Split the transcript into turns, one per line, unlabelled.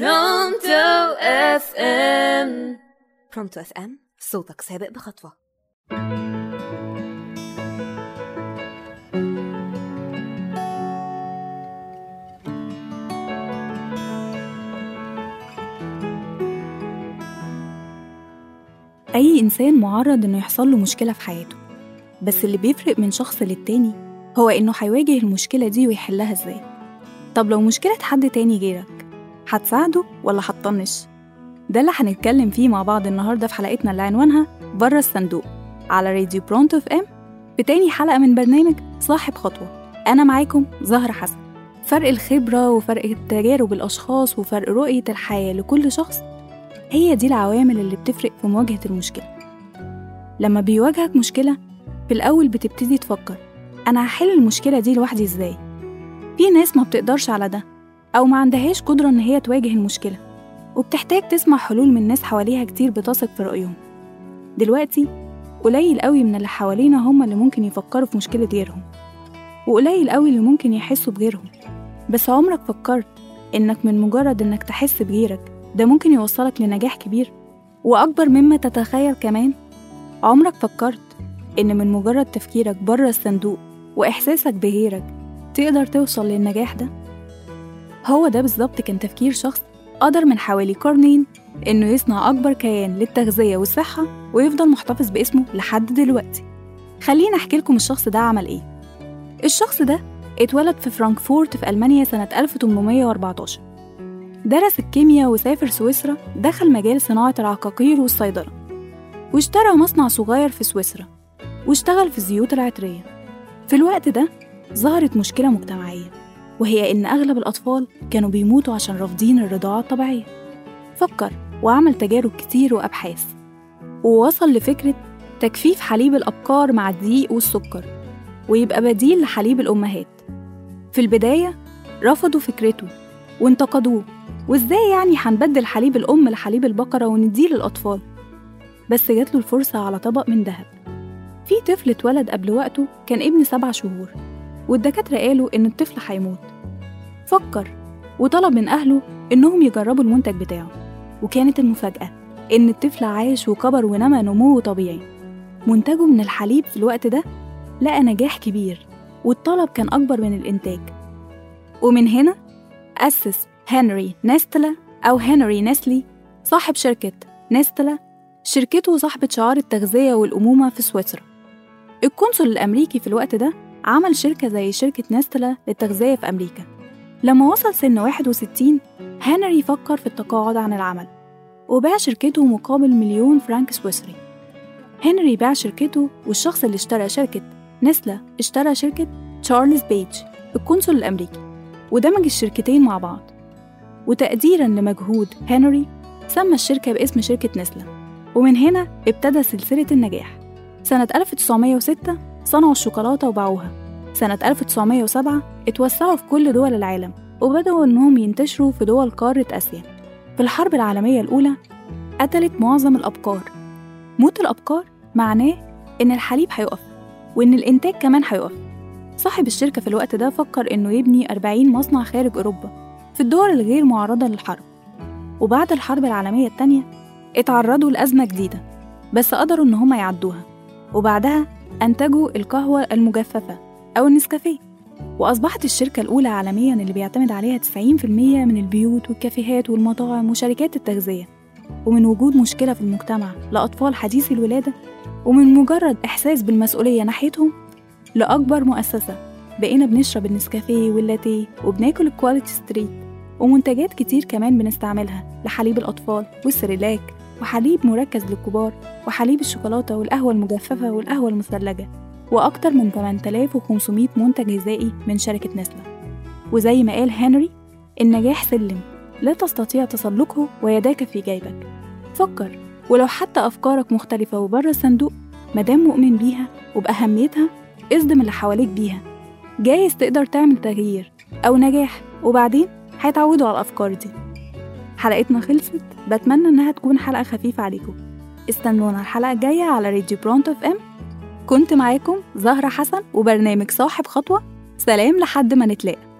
برونتو اف ام
برونتو اف ام صوتك سابق بخطوة.
أي إنسان معرض إنه يحصل له مشكلة في حياته بس اللي بيفرق من شخص للتاني هو إنه هيواجه المشكلة دي ويحلها إزاي. طب لو مشكلة حد تاني غيرك هتساعده ولا هتطنش؟ ده اللي هنتكلم فيه مع بعض النهاردة في حلقتنا اللي عنوانها بره الصندوق على راديو برونتو اف ام في تاني حلقة من برنامج صاحب خطوة. أنا معاكم زهرة حسن. فرق الخبرة وفرق تجارب الأشخاص وفرق رؤية الحياة لكل شخص هي دي العوامل اللي بتفرق في مواجهة المشكلة. لما بيواجهك مشكلة في الأول بتبتدي تفكر أنا هحل المشكلة دي لوحدي إزاي؟ في ناس ما بتقدرش على ده. أو ما عندهاش قدرة إن هي تواجه المشكلة. وبتحتاج تسمع حلول من ناس حواليها كتير بتثق في رأيهم. دلوقتي قليل قوي من اللي حوالينا هم اللي ممكن يفكروا في مشكلة غيرهم. وقليل قوي اللي ممكن يحسوا بغيرهم. بس عمرك فكرت إنك من مجرد إنك تحس بغيرك ده ممكن يوصلك لنجاح كبير؟ وأكبر مما تتخيل كمان عمرك فكرت إن من مجرد تفكيرك بره الصندوق وإحساسك بغيرك تقدر توصل للنجاح ده؟ هو ده بالظبط كان تفكير شخص قدر من حوالي قرنين إنه يصنع أكبر كيان للتغذية والصحة ويفضل محتفظ باسمه لحد دلوقتي. خليني أحكي لكم الشخص ده عمل إيه. الشخص ده اتولد في فرانكفورت في ألمانيا سنة 1814 درس الكيمياء وسافر سويسرا دخل مجال صناعة العقاقير والصيدلة واشترى مصنع صغير في سويسرا واشتغل في الزيوت العطرية. في الوقت ده ظهرت مشكلة مجتمعية. وهي إن أغلب الأطفال كانوا بيموتوا عشان رافضين الرضاعة الطبيعية. فكر وعمل تجارب كتير وأبحاث ووصل لفكرة تجفيف حليب الأبقار مع الدقيق والسكر ويبقى بديل لحليب الأمهات. في البداية رفضوا فكرته وانتقدوه وإزاي يعني هنبدل حليب الأم لحليب البقرة ونديه للأطفال؟ بس جات له الفرصة على طبق من ذهب. في طفل اتولد قبل وقته كان ابن سبع شهور. والدكاترة قالوا إن الطفل هيموت. فكر وطلب من أهله إنهم يجربوا المنتج بتاعه. وكانت المفاجأة إن الطفل عاش وكبر ونمى نمو طبيعي. منتجه من الحليب في الوقت ده لقى نجاح كبير والطلب كان أكبر من الإنتاج. ومن هنا أسس هنري نيستلا أو هنري نيسلي صاحب شركة نيستلا شركته صاحبة شعار التغذية والأمومة في سويسرا. القنصل الأمريكي في الوقت ده عمل شركة زي شركة نيستلا للتغذية في أمريكا. لما وصل سن 61 هنري فكر في التقاعد عن العمل وباع شركته مقابل مليون فرنك سويسري. هنري باع شركته والشخص اللي اشترى شركة نسلا اشترى شركة تشارلز بيج القنصل الأمريكي ودمج الشركتين مع بعض. وتقديرا لمجهود هنري سمى الشركة باسم شركة نسلا ومن هنا ابتدى سلسلة النجاح. سنة 1906 صنعوا الشوكولاتة وباعوها. سنة 1907 اتوسعوا في كل دول العالم وبدأوا إنهم ينتشروا في دول قارة آسيا. في الحرب العالمية الأولى قتلت معظم الأبقار. موت الأبقار معناه إن الحليب هيقف وإن الإنتاج كمان هيقف. صاحب الشركة في الوقت ده فكر إنه يبني 40 مصنع خارج أوروبا في الدول الغير معرضة للحرب. وبعد الحرب العالمية التانية اتعرضوا لأزمة جديدة بس قدروا إن هما يعدوها. وبعدها أنتجوا القهوة المجففة أو النسكافيه. وأصبحت الشركة الأولى عالميا اللي بيعتمد عليها 90% من البيوت والكافيهات والمطاعم وشركات التغذية. ومن وجود مشكلة في المجتمع لأطفال حديثي الولادة ومن مجرد إحساس بالمسؤولية ناحيتهم لأكبر مؤسسة بقينا بنشرب النسكافيه واللاتيه وبناكل الكواليتي ستريت ومنتجات كتير كمان بنستعملها لحليب الأطفال والسريلاك. وحليب مركز للكبار وحليب الشوكولاتة والقهوة المجففة والقهوة المثلجة وأكتر من 8500 منتج غذائي من شركة نستله. وزي ما قال هنري النجاح سلم لا تستطيع تسلقه ويداك في جيبك. فكر ولو حتى أفكارك مختلفة وبره الصندوق مادام مؤمن بيها وبأهميتها اصدم اللي حواليك بيها. جايز تقدر تعمل تغيير أو نجاح وبعدين هيتعودوا على الأفكار دي. حلقتنا خلصت. بتمنى إنها تكون حلقة خفيفة عليكم. استنونا الحلقة الجاية على راديو برونتو إف إم. كنت معاكم زهرة حسن وبرنامج صاحب خطوة. سلام لحد ما نتلاقى.